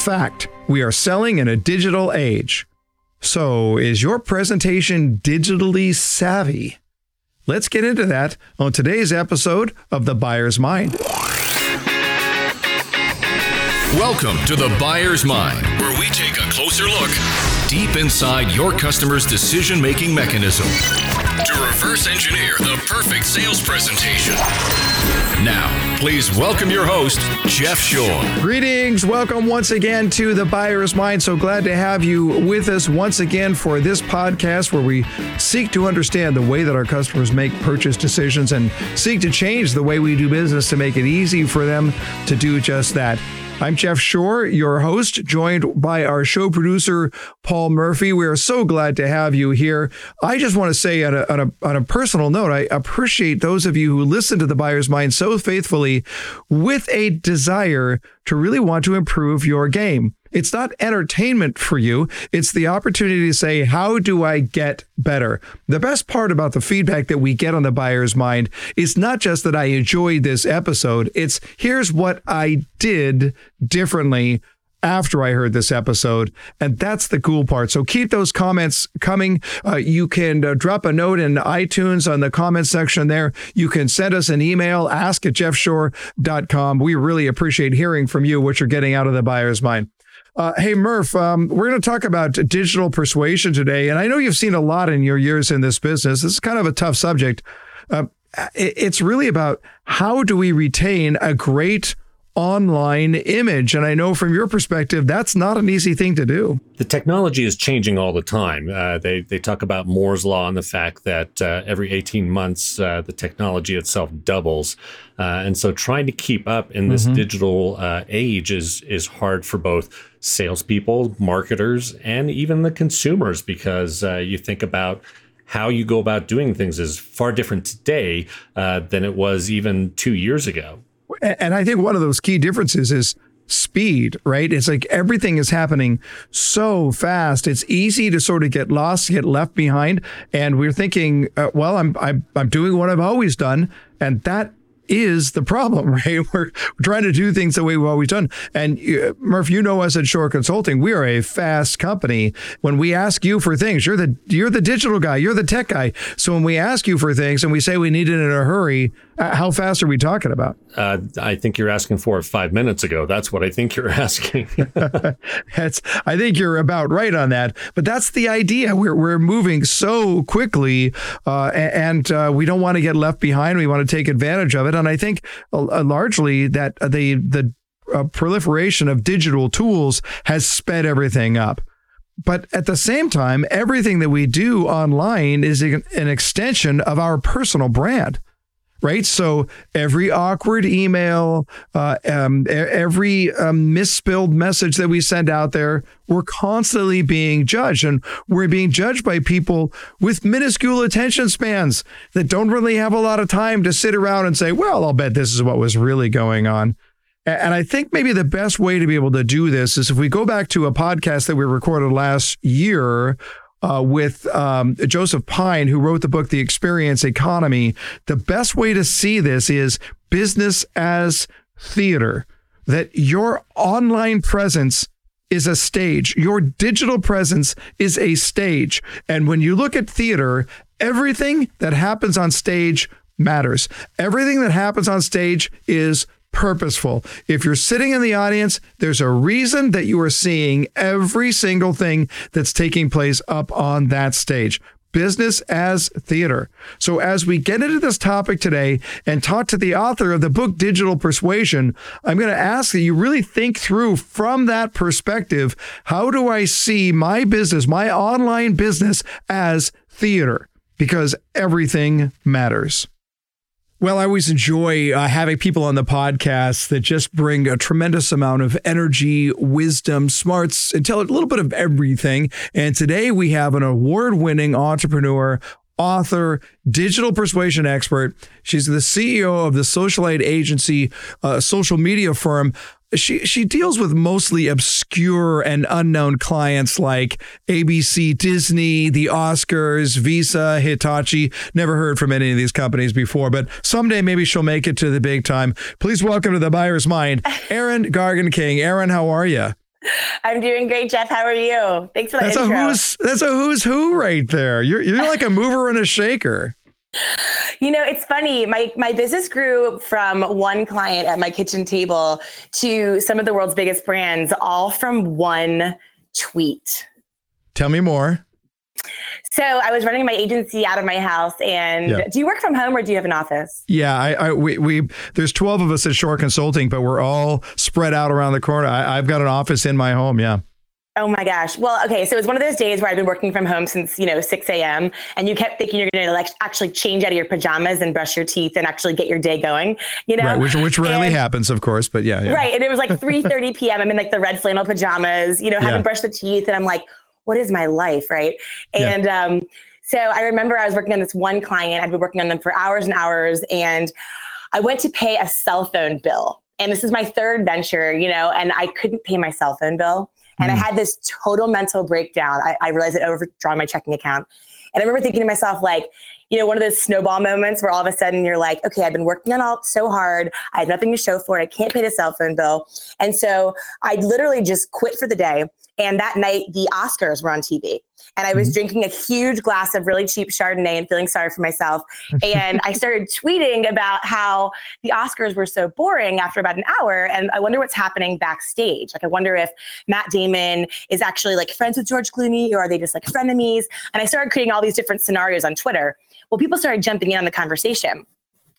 Fact, we are selling in a digital age. So, is your presentation digitally savvy? Let's get into that on today's episode of The Buyer's Mind. Welcome to The Buyer's Mind, where we take a closer look deep inside your customer's decision making mechanism to reverse engineer the perfect sales presentation. Now, please welcome your host, Jeff Shore. Greetings. Welcome once again to The Buyer's Mind. So glad to have you with us once again for this podcast where we seek to understand the way that our customers make purchase decisions and seek to change the way we do business to make it easy for them to do just that. I'm Jeff Shore, your host, joined by our show producer, Paul Murphy. We are so glad to have you here. I just want to say, on a, on a, on a personal note, I appreciate those of you who listen to The Buyer's Mind so faithfully with a desire to really want to improve your game. It's not entertainment for you. It's the opportunity to say, how do I get better? The best part about the feedback that we get on the buyer's mind is not just that I enjoyed this episode. It's here's what I did differently after I heard this episode. And that's the cool part. So keep those comments coming. Uh, you can uh, drop a note in iTunes on the comment section there. You can send us an email, ask at jeffshore.com. We really appreciate hearing from you what you're getting out of the buyer's mind. Uh, hey, Murph, um, we're going to talk about digital persuasion today. And I know you've seen a lot in your years in this business. This is kind of a tough subject. Uh, it's really about how do we retain a great online image. And I know from your perspective, that's not an easy thing to do. The technology is changing all the time. Uh, they, they talk about Moore's Law and the fact that uh, every 18 months, uh, the technology itself doubles. Uh, and so trying to keep up in this mm-hmm. digital uh, age is, is hard for both salespeople, marketers, and even the consumers because uh, you think about how you go about doing things is far different today than it was even two years ago. And I think one of those key differences is speed, right? It's like everything is happening so fast. It's easy to sort of get lost, get left behind. And we're thinking, uh, well, I'm, I'm, I'm doing what I've always done. And that is the problem, right? We're, trying to do things the way we've always done. And uh, Murph, you know us at Shore Consulting. We are a fast company. When we ask you for things, you're the you're the digital guy, you're the tech guy. So when we ask you for things and we say we need it in a hurry, uh, how fast are we talking about? Uh, I think you're asking for it five minutes ago. That's what I think you're asking. that's I think you're about right on that. But that's the idea. We're we're moving so quickly, uh, and uh, we don't want to get left behind. We want to take advantage of it. And I think uh, largely that the the uh, proliferation of digital tools has sped everything up. But at the same time, everything that we do online is an extension of our personal brand right? So every awkward email, uh, um, every um, misspelled message that we send out there, we're constantly being judged. And we're being judged by people with minuscule attention spans that don't really have a lot of time to sit around and say, well, I'll bet this is what was really going on. And I think maybe the best way to be able to do this is if we go back to a podcast that we recorded last year uh, with um, Joseph Pine, who wrote the book, The Experience Economy. The best way to see this is business as theater, that your online presence is a stage. Your digital presence is a stage. And when you look at theater, everything that happens on stage matters. Everything that happens on stage is purposeful. If you're sitting in the audience, there's a reason that you are seeing every single thing that's taking place up on that stage. Business as theater. So, as we get into this topic today and talk to the author of the book Digital Persuasion, I'm going to ask that you really think through from that perspective how do I see my business, my online business, as theater? Because everything matters. Well, I always enjoy uh, having people on the podcast that just bring a tremendous amount of energy, wisdom, smarts, and tell a little bit of everything. And today we have an award winning entrepreneur, author, digital persuasion expert. She's the CEO of the socialite agency, uh, social media firm she she deals with mostly obscure and unknown clients like ABC, Disney, the Oscars, Visa, Hitachi. Never heard from any of these companies before, but someday maybe she'll make it to the big time. Please welcome to the buyer's mind, Erin Gargan King. Erin, how are you? I'm doing great, Jeff. How are you? Thanks for the that's intro. A who's, that's a who's who right there. You're you're like a mover and a shaker. You know, it's funny. My my business grew from one client at my kitchen table to some of the world's biggest brands, all from one tweet. Tell me more. So I was running my agency out of my house. And yeah. do you work from home or do you have an office? Yeah, I, I we, we there's 12 of us at Shore Consulting, but we're all spread out around the corner. I, I've got an office in my home. Yeah. Oh my gosh. Well, okay. So it was one of those days where I've been working from home since, you know, 6 a.m. and you kept thinking you're going to like actually change out of your pajamas and brush your teeth and actually get your day going, you know? Right, which, which rarely and, happens, of course, but yeah, yeah. Right. And it was like 3.30 p.m. I'm in like the red flannel pajamas, you know, haven't yeah. brushed the teeth. And I'm like, what is my life? Right. And, yeah. um, so I remember I was working on this one client. I'd been working on them for hours and hours. And I went to pay a cell phone bill. And this is my third venture, you know, and I couldn't pay my cell phone bill. And mm. I had this total mental breakdown. I, I realized it overdrawn my checking account. And I remember thinking to myself, like, you know, one of those snowball moments where all of a sudden you're like, okay, I've been working on all so hard. I have nothing to show for it. I can't pay the cell phone bill. And so I literally just quit for the day. And that night, the Oscars were on TV. And I was mm-hmm. drinking a huge glass of really cheap Chardonnay and feeling sorry for myself. And I started tweeting about how the Oscars were so boring after about an hour. And I wonder what's happening backstage. Like, I wonder if Matt Damon is actually like friends with George Clooney or are they just like frenemies? And I started creating all these different scenarios on Twitter. Well, people started jumping in on the conversation.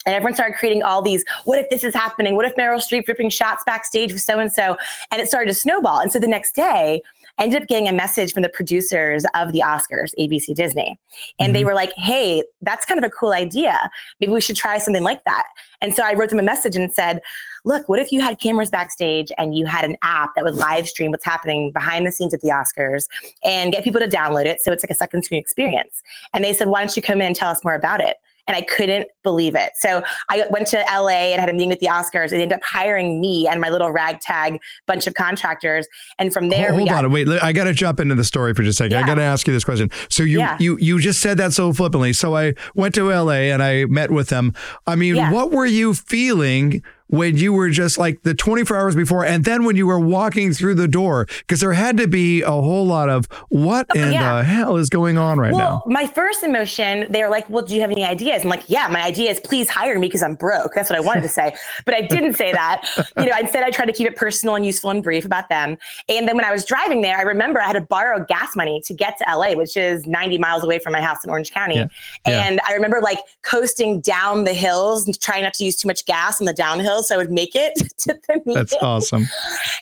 And everyone started creating all these, what if this is happening? What if Meryl Streep ripping shots backstage with so and so? And it started to snowball. And so the next day, I ended up getting a message from the producers of the Oscars, ABC Disney. And mm-hmm. they were like, hey, that's kind of a cool idea. Maybe we should try something like that. And so I wrote them a message and said, look, what if you had cameras backstage and you had an app that would live stream what's happening behind the scenes at the Oscars and get people to download it so it's like a second screen experience? And they said, why don't you come in and tell us more about it? And I couldn't believe it. So I went to LA and had a meeting with the Oscars, and they ended up hiring me and my little ragtag bunch of contractors. And from there, hold, got, on, wait, I got to jump into the story for just a second. Yeah. I got to ask you this question. So you yeah. you you just said that so flippantly. So I went to LA and I met with them. I mean, yeah. what were you feeling? When you were just like the 24 hours before and then when you were walking through the door because there had to be a whole lot of what oh, in yeah. the hell is going on right now? well, now my first emotion they're like well do you have any ideas i'm like yeah my idea is please hire me because i'm broke that's what i wanted to say but i didn't say that you know instead i tried to keep it personal and useful and brief about them and then when i was driving there i remember i had to borrow gas money to get to la which is 90 miles away from my house in orange county yeah. and yeah. i remember like coasting down the hills and trying not to use too much gas on the downhill so I would make it to the meeting. That's awesome.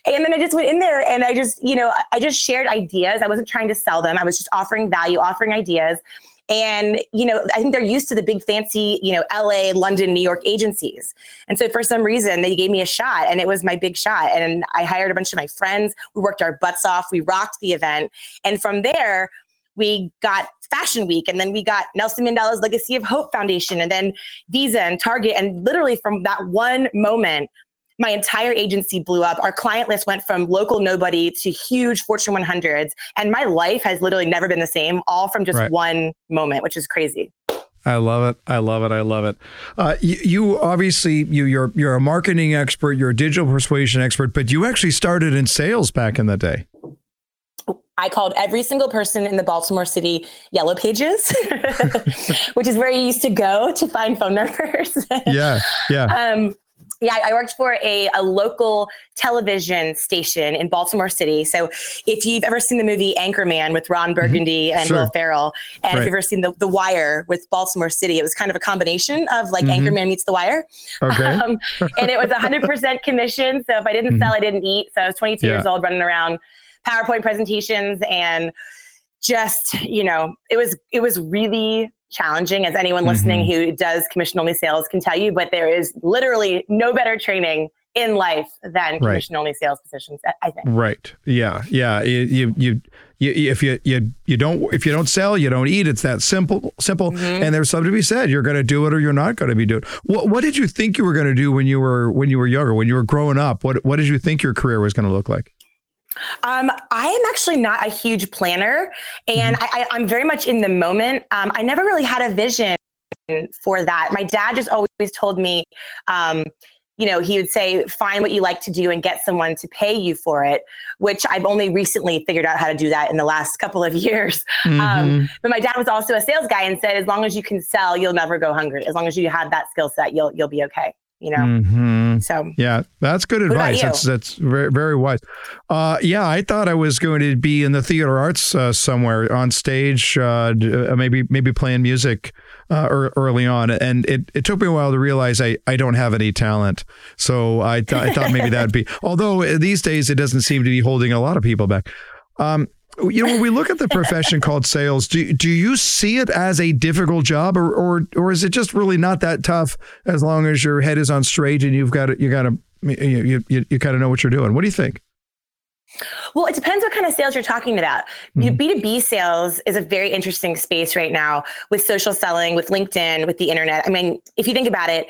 And then I just went in there and I just, you know, I just shared ideas. I wasn't trying to sell them. I was just offering value, offering ideas. And, you know, I think they're used to the big fancy, you know, LA, London, New York agencies. And so for some reason, they gave me a shot and it was my big shot. And I hired a bunch of my friends. We worked our butts off. We rocked the event. And from there, we got Fashion Week, and then we got Nelson Mandela's Legacy of Hope Foundation, and then Visa and Target. And literally from that one moment, my entire agency blew up. Our client list went from local nobody to huge Fortune 100s. And my life has literally never been the same, all from just right. one moment, which is crazy. I love it. I love it. I love it. Uh, you, you, obviously you you're you're a marketing expert. You're a digital persuasion expert, but you actually started in sales back in the day. I called every single person in the Baltimore City Yellow Pages, which is where you used to go to find phone numbers. yeah, yeah. Um, yeah, I worked for a, a local television station in Baltimore City. So if you've ever seen the movie Anchorman with Ron mm-hmm. Burgundy mm-hmm. and sure. Will Ferrell, and right. if you've ever seen the, the Wire with Baltimore City, it was kind of a combination of like mm-hmm. Anchorman meets The Wire. Okay. Um, and it was 100% commission. So if I didn't mm-hmm. sell, I didn't eat. So I was 22 yeah. years old running around PowerPoint presentations and just, you know, it was it was really challenging as anyone listening mm-hmm. who does commission only sales can tell you, but there is literally no better training in life than commission only sales positions i think. Right. Yeah. Yeah. You, you you if you you you don't if you don't sell you don't eat. It's that simple simple. Mm-hmm. and there's something to be said. You're going to do it or you're not going to be doing it. what what did you think you were going to do when you were when you were younger when you were growing up? What what did you think your career was going to look like um, I am actually not a huge planner, and mm-hmm. I, am very much in the moment. Um, I never really had a vision for that. My dad just always told me, um, you know, he would say, find what you like to do and get someone to pay you for it, which I've only recently figured out how to do that in the last couple of years. Um, mm-hmm. Um, but my dad was also a sales guy and said, as long as you can sell, you'll never go hungry. As long as you have that skill set, you'll, you'll be okay. You know, mm-hmm. so yeah, that's good advice. That's that's very very wise. Uh, yeah, I thought I was going to be in the theater arts uh, somewhere on stage, uh, uh maybe maybe playing music uh, early on, and it, it took me a while to realize I, I don't have any talent. So I, th- I thought maybe that'd be. Although these days it doesn't seem to be holding a lot of people back. Um, you know, when we look at the profession called sales, do do you see it as a difficult job, or or or is it just really not that tough as long as your head is on straight and you've got it, you got to you you, you kind of know what you're doing? What do you think? Well, it depends what kind of sales you're talking about. Mm-hmm. B2B sales is a very interesting space right now with social selling, with LinkedIn, with the internet. I mean, if you think about it,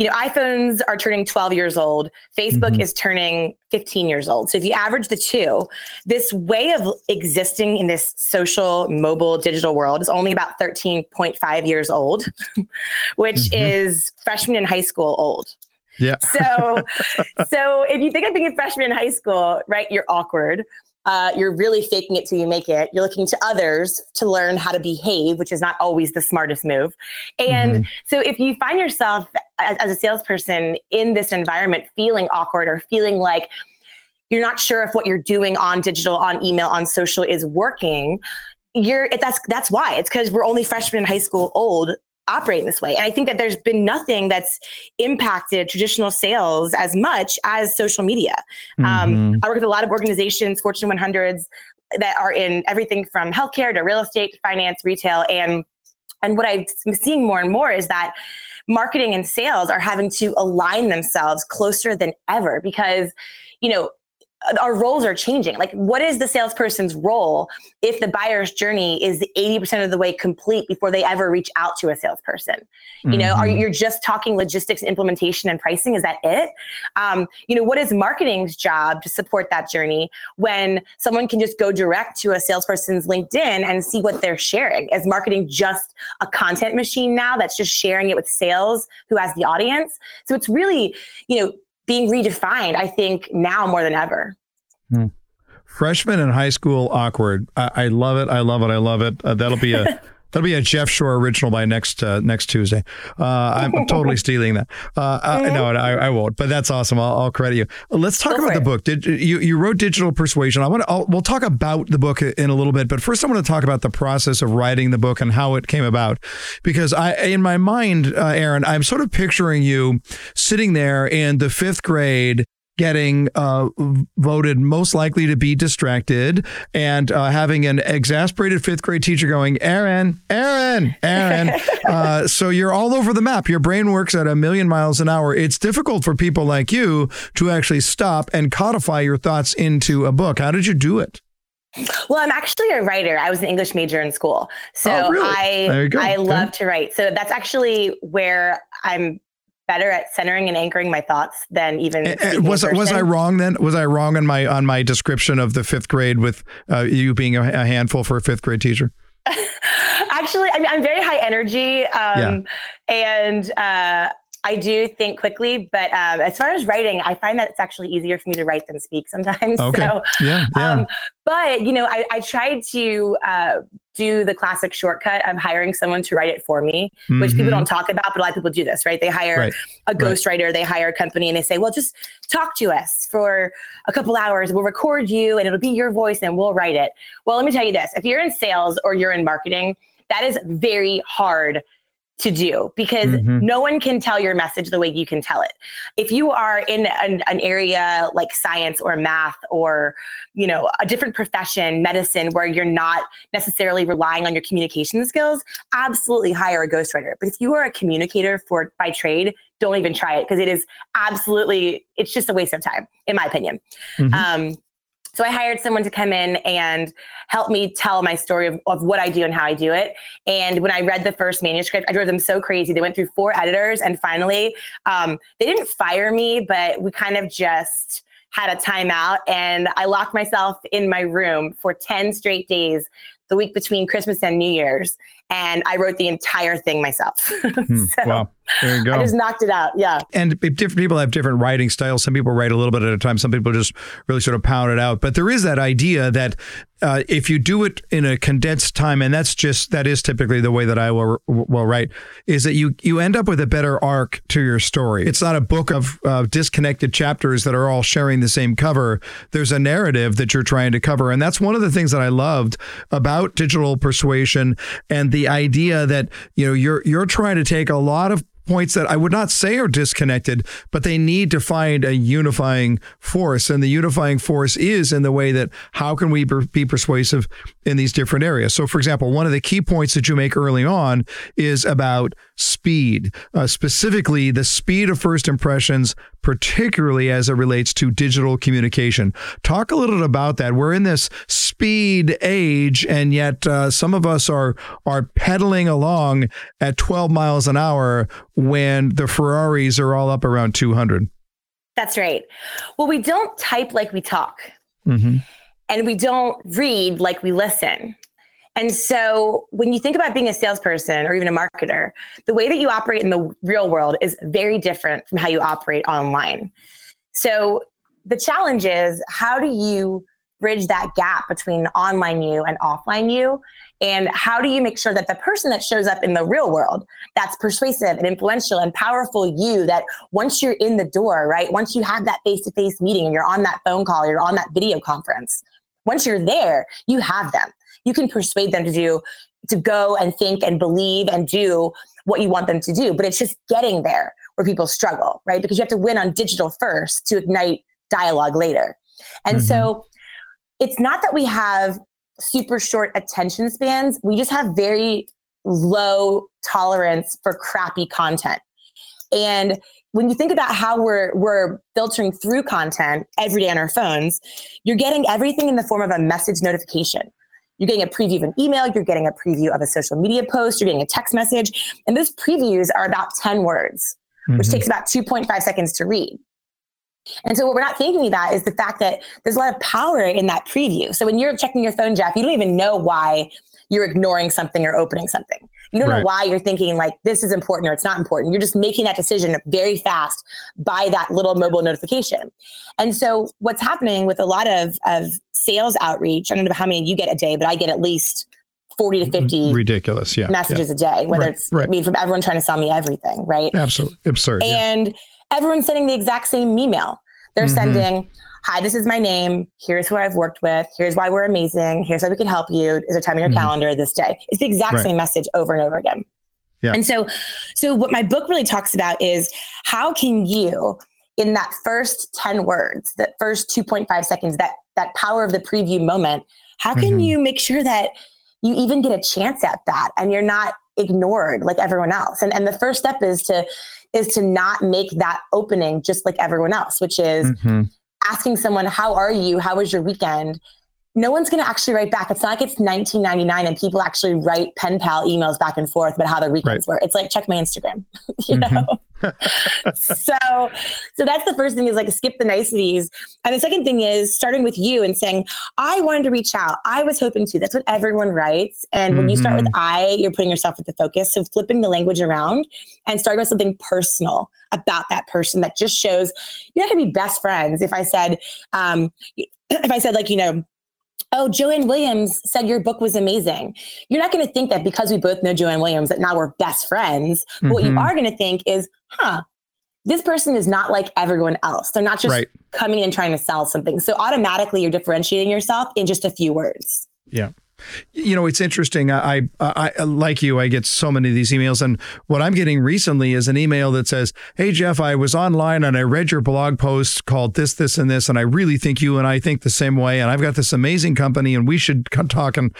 you know, iPhones are turning 12 years old. Facebook mm-hmm. is turning 15 years old. So if you average the two, this way of existing in this social, mobile, digital world is only about 13.5 years old, which mm-hmm. is freshman in high school old. Yeah. so, so if you think of being a freshman in high school, right, you're awkward. Uh, you're really faking it till you make it. You're looking to others to learn how to behave, which is not always the smartest move. And mm-hmm. so, if you find yourself as, as a salesperson in this environment feeling awkward or feeling like you're not sure if what you're doing on digital, on email, on social is working, you're that's that's why. It's because we're only freshmen in high school old operate this way. And I think that there's been nothing that's impacted traditional sales as much as social media. Um, mm-hmm. Um, I work with a lot of organizations, Fortune 100s, that are in everything from healthcare to real estate, finance, retail, and and what I'm seeing more and more is that marketing and sales are having to align themselves closer than ever because you know our roles are changing. Like, what is the salesperson's role if the buyer's journey is 80% of the way complete before they ever reach out to a salesperson? You know, mm-hmm. are you just talking logistics, implementation, and pricing? Is that it? Um, you know, what is marketing's job to support that journey when someone can just go direct to a salesperson's LinkedIn and see what they're sharing? Is marketing just a content machine now that's just sharing it with sales who has the audience? So it's really, you know, being redefined, I think, now more than ever. Hmm. Freshman in high school, awkward. I, I love it. I love it. I love it. Uh, that'll be a That'll be a Jeff Shore original by next uh, next Tuesday. Uh, I'm totally stealing that. Uh, I, no, I, I, won't. But that's awesome. I'll, I'll credit you. Let's talk Go about the book. Did you you wrote Digital Persuasion? I want to. We'll talk about the book in a little bit. But first, I want to talk about the process of writing the book and how it came about. Because I, in my mind, uh, Erin, I'm sort of picturing you sitting there in the fifth grade getting uh, voted most likely to be distracted and uh, having an exasperated fifth grade teacher going, Erin, Erin, Erin. uh, so you're all over the map. Your brain works at a million miles an hour. It's difficult for people like you to actually stop and codify your thoughts into a book. How did you do it? Well, I'm actually a writer. I was an English major in school. So oh, really? I I love to write. So that's actually where I'm better at centering and anchoring my thoughts than even was was I wrong then? Was I wrong on my on my description of the fifth grade with uh, you being a, a, handful for a fifth grade teacher? Actually, I am very high energy, um, yeah. and uh, I do think quickly, but um, as far as writing, I find that it's actually easier for me to write than speak sometimes. Okay. So, yeah, yeah. Um, but you know, I, I tried to uh, do the classic shortcut of hiring someone to write it for me, mm-hmm. which people mm-hmm. don't talk about, but a lot of people do this, right? They hire right. a ghostwriter, right. they hire a company, and they say, "Well, just talk to us for a couple hours. We'll record you, and it'll be your voice, and we'll write it." Well, let me tell you this: if you're in sales or you're in marketing, that is very hard to do because mm-hmm. no one can tell your message the way you can tell it. If you are in an, an, area like science or math or you know a different profession, medicine, where you're not necessarily relying on your communication skills, absolutely hire a ghostwriter. But if you are a communicator for by trade, don't even try it because it is absolutely it's just a waste of time, in my opinion. Mm-hmm. Um, so I hired someone to come in and help me tell my story of, of what I do and how I do it. And when I read the first manuscript, I drove them so crazy. They went through four editors, and finally, um, they didn't fire me, but we kind of just had a timeout. And I locked myself in my room for 10 straight days, the week between Christmas and New Year's. And I wrote the entire thing myself. Hmm, so, wow. There you go. I just knocked it out. Yeah. And different people have different writing styles. Some people write a little bit at a time. Some people just really sort of pound it out. But there is that idea that uh, if you do it in a condensed time, and that's just that is typically the way that I will will write, is that you you end up with a better arc to your story. It's not a book of uh, disconnected chapters that are all sharing the same cover. There's a narrative that you're trying to cover, and that's one of the things that I loved about digital persuasion and the idea that you know you're you're trying to take a lot of points that I would not say are disconnected, but they need to find a unifying force. And the unifying force is in the way that how can we be persuasive in these different areas? So, for example, one of the key points that you make early on is about speed, uh, specifically the speed of first impressions, particularly as it relates to digital communication. Talk a little bit about that. We're in this speed age, and yet uh, some of us are are pedaling along at 12 miles an hour when the Ferraris are all up around 200. That's right. Well, we don't type like we talk, mm-hmm. and we don't read like we listen. And so when you think about being a salesperson or even a marketer, the way that you operate in the real world is very different from how you operate online. So the challenge is how do you bridge that gap between online you and offline you? And how do you make sure that the person that shows up in the real world, that's persuasive and influential and powerful you, that once you're in the door, right? Once you have that face to face meeting and you're on that phone call, you're on that video conference, once you're there, you have them you can persuade them to do to go and think and believe and do what you want them to do but it's just getting there where people struggle right because you have to win on digital first to ignite dialogue later and mm-hmm. so it's not that we have super short attention spans we just have very low tolerance for crappy content and when you think about how we're we're filtering through content every day on our phones, you're getting everything in the form of a message notification. You're getting a preview of an email, you're getting a preview of a social media post, you're getting a text message. And those previews are about 10 words, mm-hmm. which takes about 2.5 seconds to read. And so what we're not thinking about is the fact that there's a lot of power in that preview. So when you're checking your phone, Jeff, you don't even know why you're ignoring something or opening something. You don't right. know why you're thinking like this is important or it's not important. You're just making that decision very fast by that little mobile notification. And so what's happening with a lot of, of sales outreach, I don't know how many you get a day, but I get at least 40 to 50 ridiculous yeah messages yeah. a day whether right, it's right. I mean, from everyone trying to sell me everything right absolutely absurd and yeah. everyone's sending the exact same email they're mm-hmm. sending hi, this is my name. Here's who I've worked with. Here's why we're amazing. Here's how we can help you. Is there time in your mm-hmm. calendar this day? It's the exact right. same message over and over again. Yeah. And so, so what my book really talks about is how can you, in that first 10 words, that first 2.5 seconds, that that power of the preview moment, how can mm-hmm. you make sure that you even get a chance at that and you're not ignored like everyone else? And and the first step is to is to not make that opening just like everyone else, which is mm-hmm asking someone, How are you? How was your weekend? No one's going to actually write back. It's not like it's 1999 and people actually write pen pal emails back and forth about how their weekends right. were. It's like check my Instagram, you mm-hmm. know. So, so that's the first thing is like skip the niceties, and the second thing is starting with you and saying, "I wanted to reach out. I was hoping to." That's what everyone writes, and when mm-hmm. you start with mm-hmm. "I," you're putting yourself at the focus. So flipping the language around and starting with something personal about that person that just shows you're not gonna be best friends. If I said, um, if I said like you know oh, Joanne Williams said your book was amazing. You're not going to think that because we both know Joanne Williams that now we're best friends. But mm-hmm. what you mm-hmm. are going to think is, huh, this person is not like everyone else. They're not just right. coming and trying to sell something. So automatically you're differentiating yourself in just a few words. Yeah. You know, it's interesting. I, I, I, like you. I get so many of these emails, and what I'm getting recently is an email that says, "Hey Jeff, I was online and I read your blog post called this, this, and this, and I really think you and I think the same way, and I've got this amazing company, and we should talk." And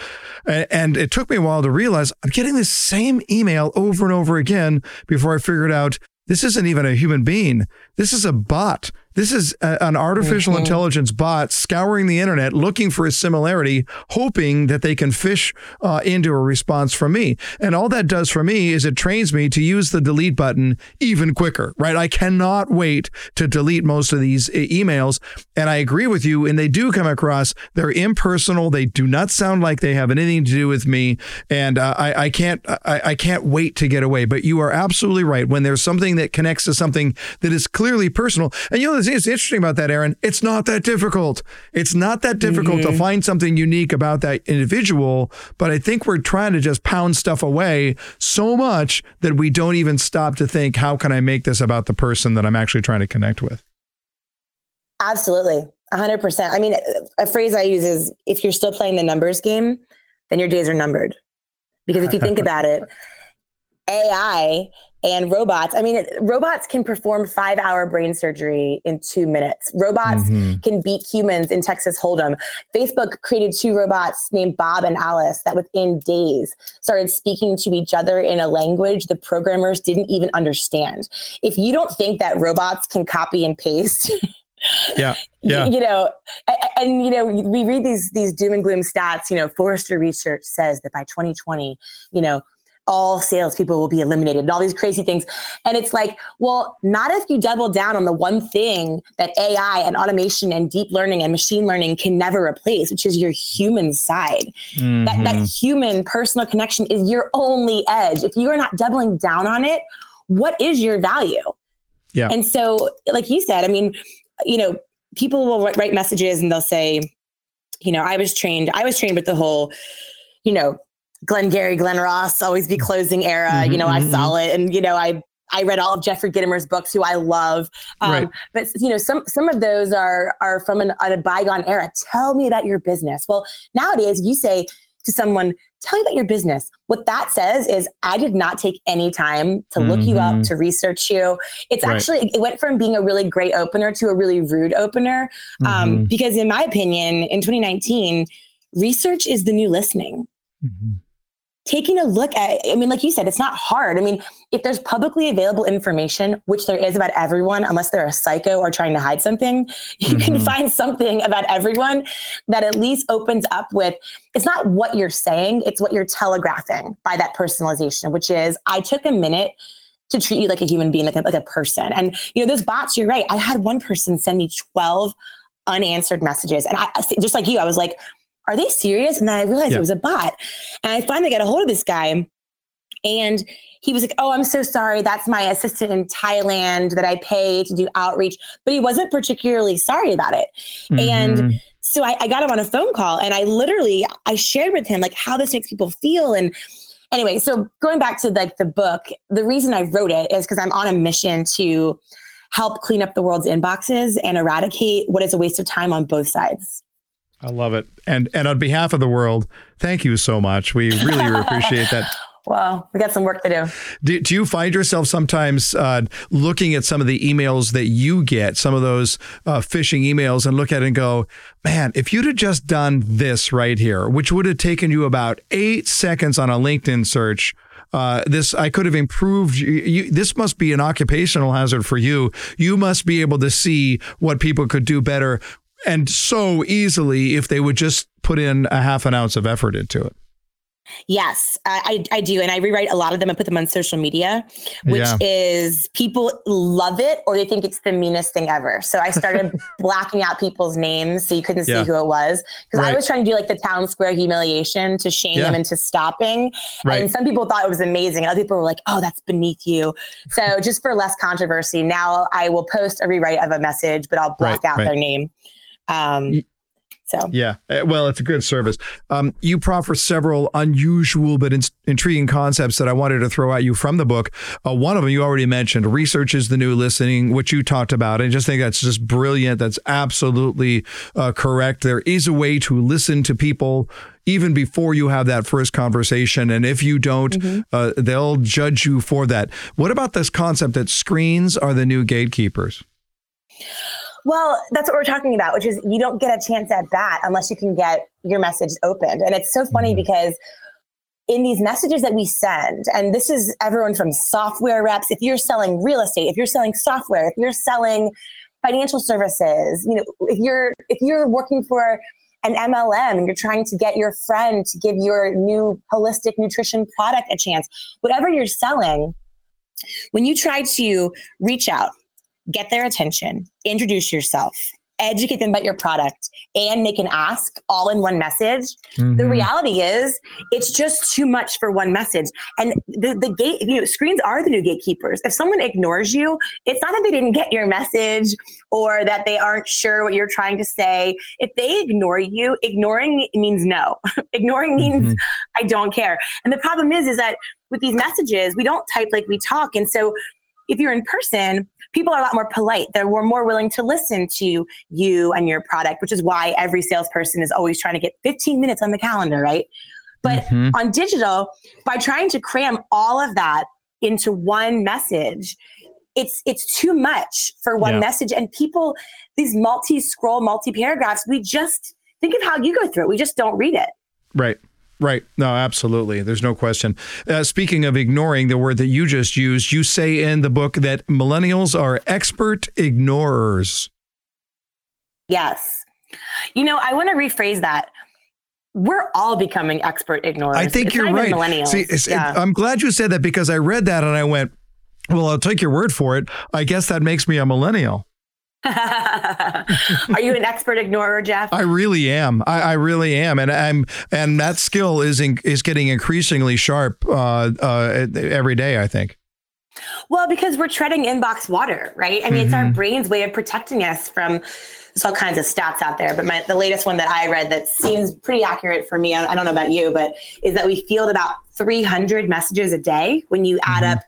and it took me a while to realize I'm getting this same email over and over again before I figured out this isn't even a human being. This is a bot This is a, an artificial mm-hmm. intelligence bot scouring the internet looking for a similarity, hoping that they can fish uh, into a response from me. And all that does for me is it trains me to use the delete button even quicker, right? I cannot wait to delete most of these e- emails. And I agree with you. And they do come across, they're impersonal. They do not sound like they have anything to do with me. And uh, I, I can't, I, I can't wait to get away. But you are absolutely right. When there's something that connects to something that is clearly personal, and you know, it's interesting about that, Erin. It's not that difficult. It's not that difficult mm-hmm. to find something unique about that individual. But I think we're trying to just pound stuff away so much that we don't even stop to think, how can I make this about the person that I'm actually trying to connect with? Absolutely. 100%. I mean, a phrase I use is if you're still playing the numbers game, then your days are numbered. Because if you think about it, AI and robots. I mean, robots can perform five hour brain surgery in two minutes. Robots mm-hmm. can beat humans in Texas Hold'em. Facebook created two robots named Bob and Alice that within days started speaking to each other in a language the programmers didn't even understand. If you don't think that robots can copy and paste, yeah yeah you know and, and, you know we read these these doom and gloom stats you know forrester research says that by 2020 you know all salespeople will be eliminated and all these crazy things. And it's like, well, not if you double down on the one thing that AI and automation and deep learning and machine learning can never replace, which is your human side. Mm-hmm. That, that human personal connection is your only edge. If you are not doubling down on it, what is your value? Yeah. And so, like you said, I mean, you know, people will write messages and they'll say, you know, I was trained, I was trained with the whole, you know, Glengarry, Glen Ross, always be closing era. Mm-hmm, you know, mm-hmm. I saw mm-hmm. it, and you know, I I read all of Jeffrey Gitomer's books, who I love. Um, right. But you know, some some of those are are from an, a bygone era. Tell me about your business. Well, nowadays, you say to someone, "Tell me about your business." What that says is, I did not take any time to look mm-hmm. you up, mm-hmm. to research you. It's right. actually it went from being a really great opener to a really rude opener. Um, mm-hmm. because, in my opinion, in 2019, research is the new listening. Mm-hmm taking a look at i mean like you said it's not hard. I mean if there's publicly available information which there is about everyone unless they're a psycho or trying to hide something you mm-hmm. can find something about everyone that at least opens up with it's not what you're saying it's what you're telegraphing by that personalization which is i took a minute to treat you like a human being like a, like a person. And you know those bots you're right. I had one person send me 12 unanswered messages and i just like you i was like are they serious? And then I realized yeah. it was a bot. And I finally got a hold of this guy and he was like, Oh, I'm so sorry. That's my assistant in Thailand that I pay to do outreach. But he wasn't particularly sorry about it. Mm-hmm. And so I, I got him on a phone call and I literally I shared with him like how this makes people feel. And anyway, so going back to like the book, the reason I wrote it is because I'm on a mission to help clean up the world's inboxes and eradicate what is a waste of time on both sides. I love it. And and on behalf of the world, thank you so much. We really appreciate that. Well, we got some work to do. Do, do you find yourself sometimes uh, looking at some of the emails that you get, some of those uh, phishing emails, and look at it and go, man, if you'd have just done this right here, which would have taken you about eight seconds on a LinkedIn search, uh, this I could have improved. You, you, this must be an occupational hazard for you. You must be able to see what people could do better and so easily if they would just put in a half an ounce of effort into it. Yes, I, I do. And I rewrite a lot of them and put them on social media, which yeah. is people love it or they think it's the meanest thing ever. So I started blacking out people's names so you couldn't see yeah. who it was. Because right. I was trying to do like the town square humiliation to shame yeah. them into stopping. Right. And some people thought it was amazing. Other people were like, oh, that's beneath you. So just for less controversy, now I will post a rewrite of a message, but I'll black right. out their name. Um, so yeah, eh, well, it's a good service. Um, you proffer several unusual but in- intriguing concepts that I wanted to throw at you from the book. Uh, one of them you already mentioned: research is the new listening, which you talked about. I just think that's just brilliant. That's absolutely uh, correct. There is a way to listen to people even before you have that first conversation. And if you don't, mm-hmm. uh, they'll judge you for that. What about this concept that screens are the new gatekeepers? Well, that's what we're talking about, which is you don't get a chance at that unless you can get your message opened. And it's so funny mm-hmm. because in these messages that we send, and this is everyone from software reps, if you're selling real estate, if you're selling software, if you're selling financial services, you know, if you're if you're working for an MLM and you're trying to get your friend to give your new holistic nutrition product a chance, whatever you're selling, when you try to reach out, get their attention, introduce yourself, educate them about your product and make an ask all in one message. Mm-hmm. The reality is it's just too much for one message. And the, the gate, you know, screens are the new gatekeepers. If someone ignores you, it's not that they didn't get your message or that they aren't sure what you're trying to say. If they ignore you, ignoring means no. ignoring means mm-hmm. I don't care. And the problem is, is that with these messages, we don't type like we talk. And so if you're in person, people are a lot more polite. They're more willing to listen to you and your product, which is why every salesperson is always trying to get 15 minutes on the calendar, right? But mm-hmm. on digital, by trying to cram all of that into one message, it's it's too much for one yeah. message. And people, these multi-scroll, multi-paragraphs, we just think of how you go through it. We just don't read it. Right. Right. No, absolutely. There's no question. Uh, speaking of ignoring the word that you just used, you say in the book that millennials are expert ignorers. Yes. You know, I want to rephrase that. We're all becoming expert ignorers. I think it's you're right. Millennials. See, yeah. I'm glad you said that because I read that and I went, well, I'll take your word for it. I guess that makes me a millennial. Are you an expert ignorer, Jeff? I really am. I, I, really am, and I'm and that skill is in, is getting increasingly sharp uh, uh, every day. I think. Well, because we're treading inbox water, right? I mean, mm-hmm. it's our mm-hmm. brain's way of protecting us from. There's all kinds of stats out there, but my, the latest one that I read that seems pretty accurate for me. I, I don't know about you, but is that we field about 300 messages a day when you add mm-hmm. up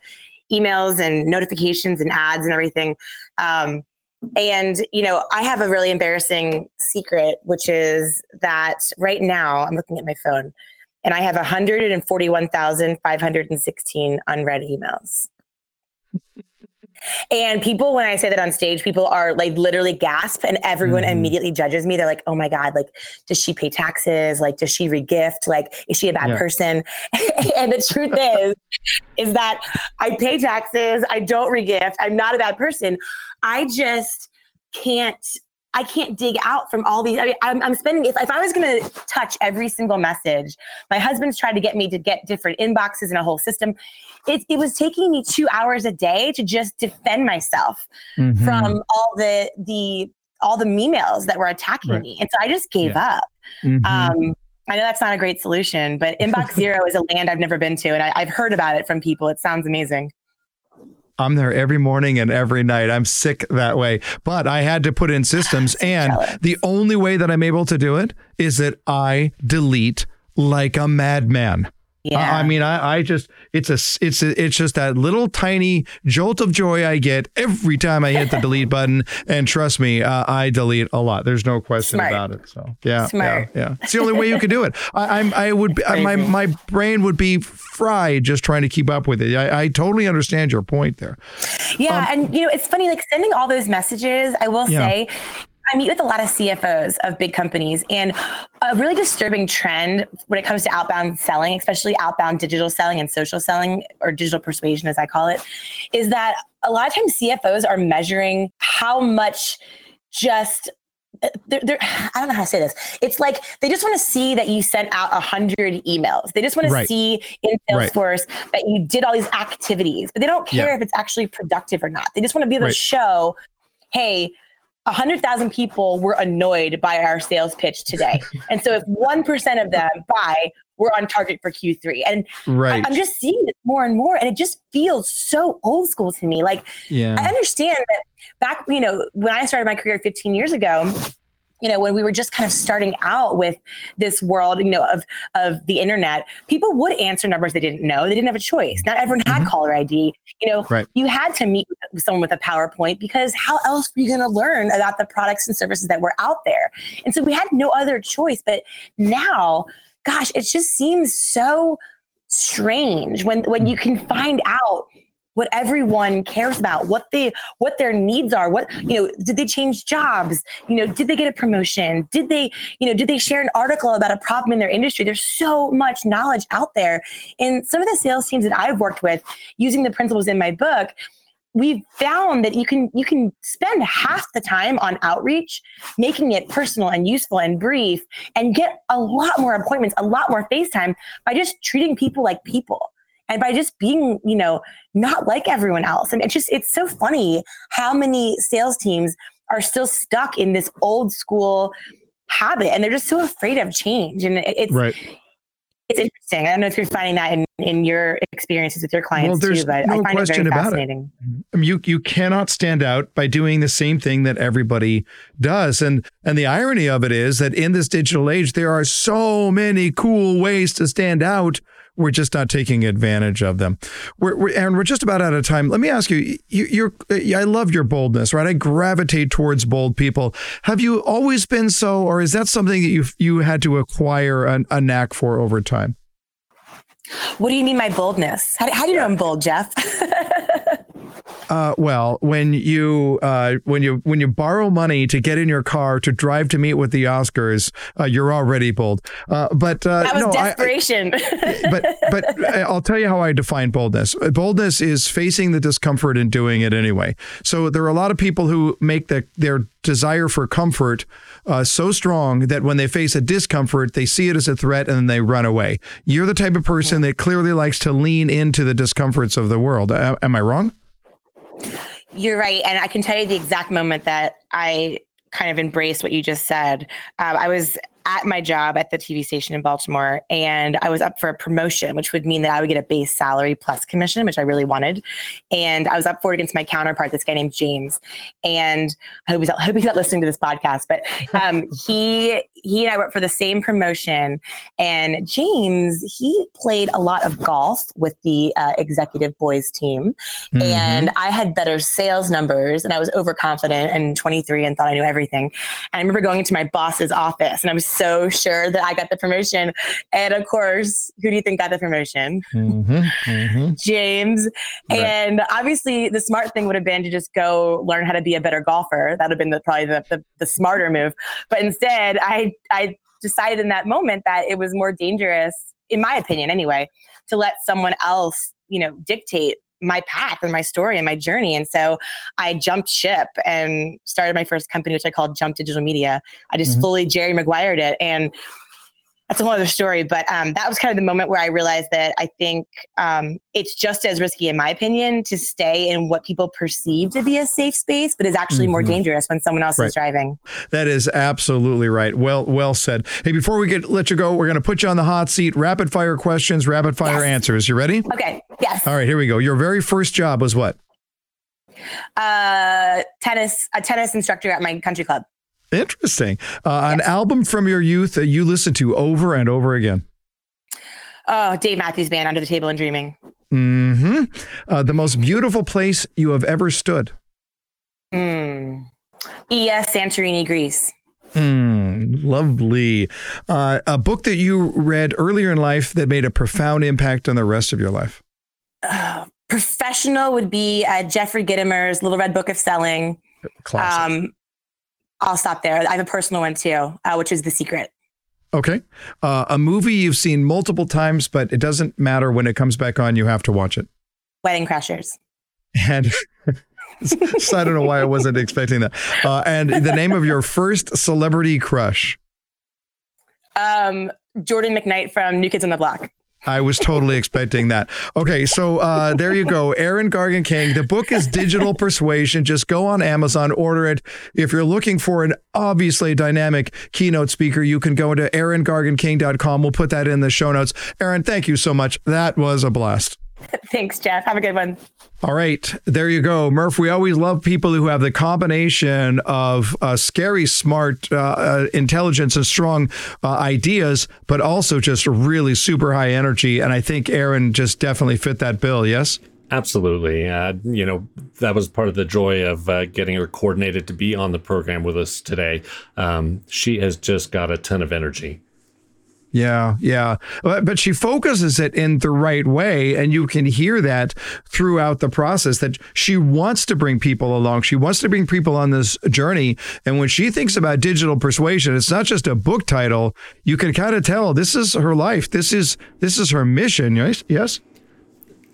emails and notifications and ads and everything. Um, and, you know, I have a really embarrassing secret, which is that right now I'm looking at my phone and I have 141,516 unread emails. And people, when I say that on stage, people are like literally gasp and everyone mm-hmm. immediately judges me. They're like, oh my God, like, does she pay taxes? Like, does she regift? Like, is she a bad yeah. person? and the truth is, is that I pay taxes. I don't regift. I'm not a bad person. I just can't I can't dig out from all these. I mean, I'm, I'm spending, if, if I was going to touch every single message, my husband's tried to get me to get different inboxes in a whole system. It, it was taking me two hours a day to just defend myself mm-hmm. from all the, the, all the emails that were attacking right. me. And so I just gave yeah. up. Mm-hmm. Um, I know that's not a great solution, but inbox zero is a land I've never been to. And I, I've heard about it from people. It sounds amazing. I'm there every morning and every night. I'm sick that way. But I had to put in systems. and the only way that I'm able to do it is that I delete like a madman. Yeah. I mean, I, I just it's a it's a, it's just that little tiny jolt of joy I get every time I hit the delete button. And trust me, uh, I delete a lot. There's no question Smart. about it. So yeah, Smart. yeah, yeah. It's the only way you can do it. I, I'm I would my my brain would be fried just trying to keep up with it. I, I totally understand your point there. Yeah, um, and you know it's funny like sending all those messages. I will yeah. say I meet with a lot of CFOs of big companies, and a really disturbing trend when it comes to outbound selling, especially outbound digital selling and social selling, or digital persuasion, as I call it, is that a lot of times CFOs are measuring how much just uh, they're, they're, I don't know how to say this. It's like they just want to see that you sent out a hundred emails. They just want right. to see in Salesforce right. that you did all these activities, but they don't care yeah. if it's actually productive or not. They just want to be able right. to show, hey, 100,000 people were annoyed by our sales pitch today. and so if 1% of them buy, we're on target for Q3. And right. I, am just seeing it more and more. And it just feels so old school to me. Like, yeah. I understand that back, you know, when I started my career 15 years ago, you know, when we were just kind of starting out with this world, you know, of of the internet, people would answer numbers they didn't know. They didn't have a choice. Not everyone had mm-hmm. caller ID. You know, right. you had to meet with someone with a PowerPoint because how else were you going to learn about the products and services that were out there? And so we had no other choice. But now, gosh, it just seems so strange when when you can find out what everyone cares about, what they what their needs are, what you know, did they change jobs? You know, did they get a promotion? Did they, you know, did they share an article about a problem in their industry? There's so much knowledge out there. And some of the sales teams that I've worked with using the principles in my book, we've found that you can you can spend half the time on outreach making it personal and useful and brief and get a lot more appointments a lot more facetime by just treating people like people and by just being you know not like everyone else and it's just it's so funny how many sales teams are still stuck in this old school habit and they're just so afraid of change and it's right it's interesting. I don't know if you're finding that in, in your experiences with your clients well, too, but no I find question it very fascinating. It. I mean, you you cannot stand out by doing the same thing that everybody does. And and the irony of it is that in this digital age, there are so many cool ways to stand out we're just not taking advantage of them. We're, we're, and we're just about out of time. Let me ask you, you are I love your boldness, right? I gravitate towards bold people. Have you always been so, or is that something that you you had to acquire a, a knack for over time? What do you mean by boldness? How, how do you know I'm bold, Jeff? Uh, well, when you uh, when you when you borrow money to get in your car to drive to meet with the Oscars, uh, you're already bold. Uh, but uh, that was no, desperation. I, but but I'll tell you how I define boldness. Boldness is facing the discomfort and doing it anyway. So there are a lot of people who make the, their desire for comfort uh, so strong that when they face a discomfort, they see it as a threat and then they run away. You're the type of person that clearly likes to lean into the discomforts of the world. am I wrong? You're right. And I can tell you the exact moment that I kind of embraced what you just said. Um, I was at my job at the TV station in Baltimore, and I was up for a promotion, which would mean that I would get a base salary plus commission, which I really wanted. And I was up for it against my counterpart, this guy named James. And I hope he's not, hope he's not listening to this podcast, but um, he he and I worked for the same promotion. And James, he played a lot of golf with the uh, executive boys team, mm-hmm. and I had better sales numbers, and I was overconfident and 23 and thought I knew everything. And I remember going into my boss's office, and I was so sure that I got the promotion. And of course, who do you think got the promotion? Mm-hmm, mm-hmm. James. Right. And obviously, the smart thing would have been to just go learn how to be a better golfer. That would have been the, probably the, the, the smarter move. But instead, I, I decided in that moment that it was more dangerous, in my opinion anyway, to let someone else, you know, dictate my path and my story and my journey. And so I jumped ship and started my first company, which I called Jump Digital Media. I just mm-hmm. fully Jerry Maguired it. And that's a whole other story. But um, that was kind of the moment where I realized that I think um, it's just as risky, in my opinion, to stay in what people perceive to be a safe space, but is actually mm-hmm. more dangerous when someone else right. is driving. That is absolutely right. Well, well said. Hey, before we get let you go, we're going to put you on the hot seat. Rapid fire questions, rapid fire yes. answers. You ready? Okay. Yes. All right. Here we go. Your very first job was what? Uh, tennis. A tennis instructor at my country club. Interesting. Uh, yes. An album from your youth that you listened to over and over again. Oh, Dave Matthews Band, Under the Table and Dreaming. Hmm. Uh, the most beautiful place you have ever stood. Hmm. ES Santorini, Greece. Hmm. Lovely. Uh, a book that you read earlier in life that made a profound impact on the rest of your life. Uh, professional would be uh, Jeffrey Gitomer's Little Red Book of Selling. Classic. Um, I'll stop there. I have a personal one too, uh, which is The Secret. Okay. Uh, a movie you've seen multiple times, but it doesn't matter when it comes back on, you have to watch it. Wedding Crashers. And so I don't know why I wasn't expecting that. Uh, and the name of your first celebrity crush? Um, Jordan McKnight from New Kids on the Block. I was totally expecting that. Okay, so uh, there you go. Erin Gargan King. The book is Digital Persuasion. Just go on Amazon, order it. If you're looking for an obviously dynamic keynote speaker, you can go to eringarganking.com. We'll put that in the show notes. Erin, thank you so much. That was a blast. Thanks, Jeff. Have a good one. All right, there you go, Murph. We always love people who have the combination of uh, scary, smart uh, uh, intelligence and strong uh, ideas, but also just really super high energy. And I think Erin just definitely fit that bill. Yes. Absolutely. Uh, you know, that was part of the joy of uh, getting her coordinated to be on the program with us today. Um, she has just got a ton of energy. Yeah, yeah. But but she focuses it in the right way. And you can hear that throughout the process that she wants to bring people along. She wants to bring people on this journey. And when she thinks about digital persuasion, it's not just a book title. You can kind of tell this is her life. This is this is her mission. Yes. Yes.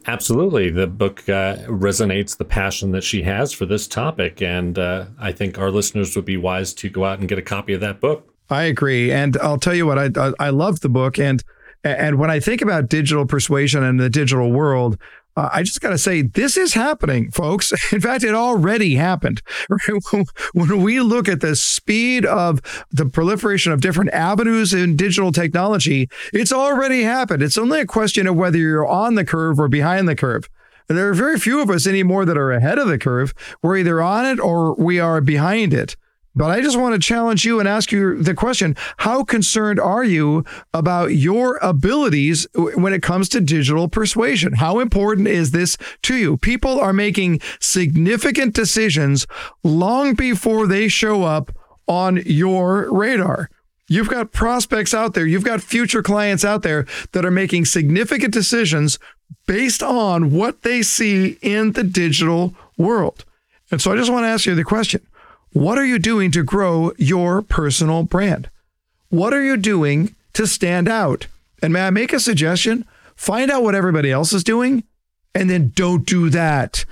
Absolutely. The book uh, resonates the passion that she has for this topic. And uh, I think our listeners would be wise to go out and get a copy of that book. I agree. And I'll tell you what, I, I, love the book. And, and when I think about digital persuasion and the digital world, uh, I just got to say, this is happening, folks. In fact, it already happened. when we look at the speed of the proliferation of different avenues in digital technology, it's already happened. It's only a question of whether you're on the curve or behind the curve. And there are very few of us anymore that are ahead of the curve. We're either on it or we are behind it. But I just want to challenge you and ask you the question How concerned are you about your abilities when it comes to digital persuasion? How important is this to you? People are making significant decisions long before they show up on your radar. You've got prospects out there, you've got future clients out there that are making significant decisions based on what they see in the digital world. And so I just want to ask you the question what are you doing to grow your personal brand? What are you doing to stand out? And may I make a suggestion? Find out what everybody else is doing and then don't do that.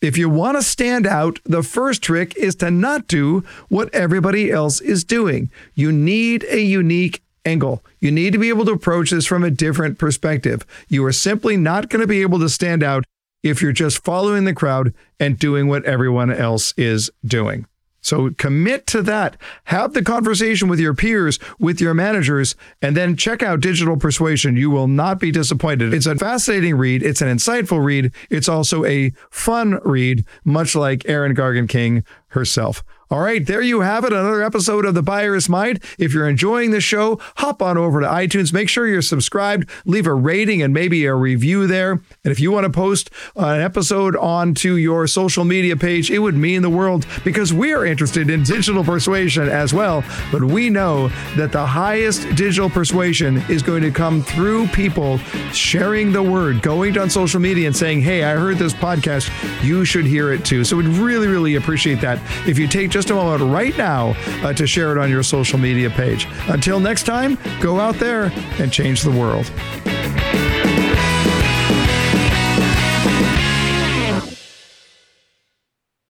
If you want to stand out, the first trick is to not do what everybody else is doing. You need a unique angle. You need to be able to approach this from a different perspective. You are simply not going to be able to stand out if you're just following the crowd and doing what everyone else is doing. So commit to that. Have the conversation with your peers, with your managers, and then check out Digital Persuasion. You will not be disappointed. It's a fascinating read. It's an insightful read. It's also a fun read, much like Erin Gargan King herself. All right, there you have it. Another episode of The Buyer's Mind. If you're enjoying the show, hop on over to iTunes. Make sure you're subscribed. Leave a rating and maybe a review there. And if you want to post an episode onto your social media page, it would mean the world because we're interested in digital persuasion as well. But we know that the highest digital persuasion is going to come through people sharing the word, going on social media and saying, Hey, I heard this podcast. You should hear it too. So we'd really, really appreciate that if you take just just a moment right now uh, to share it on your social media page. Until next time, go out there and change the world.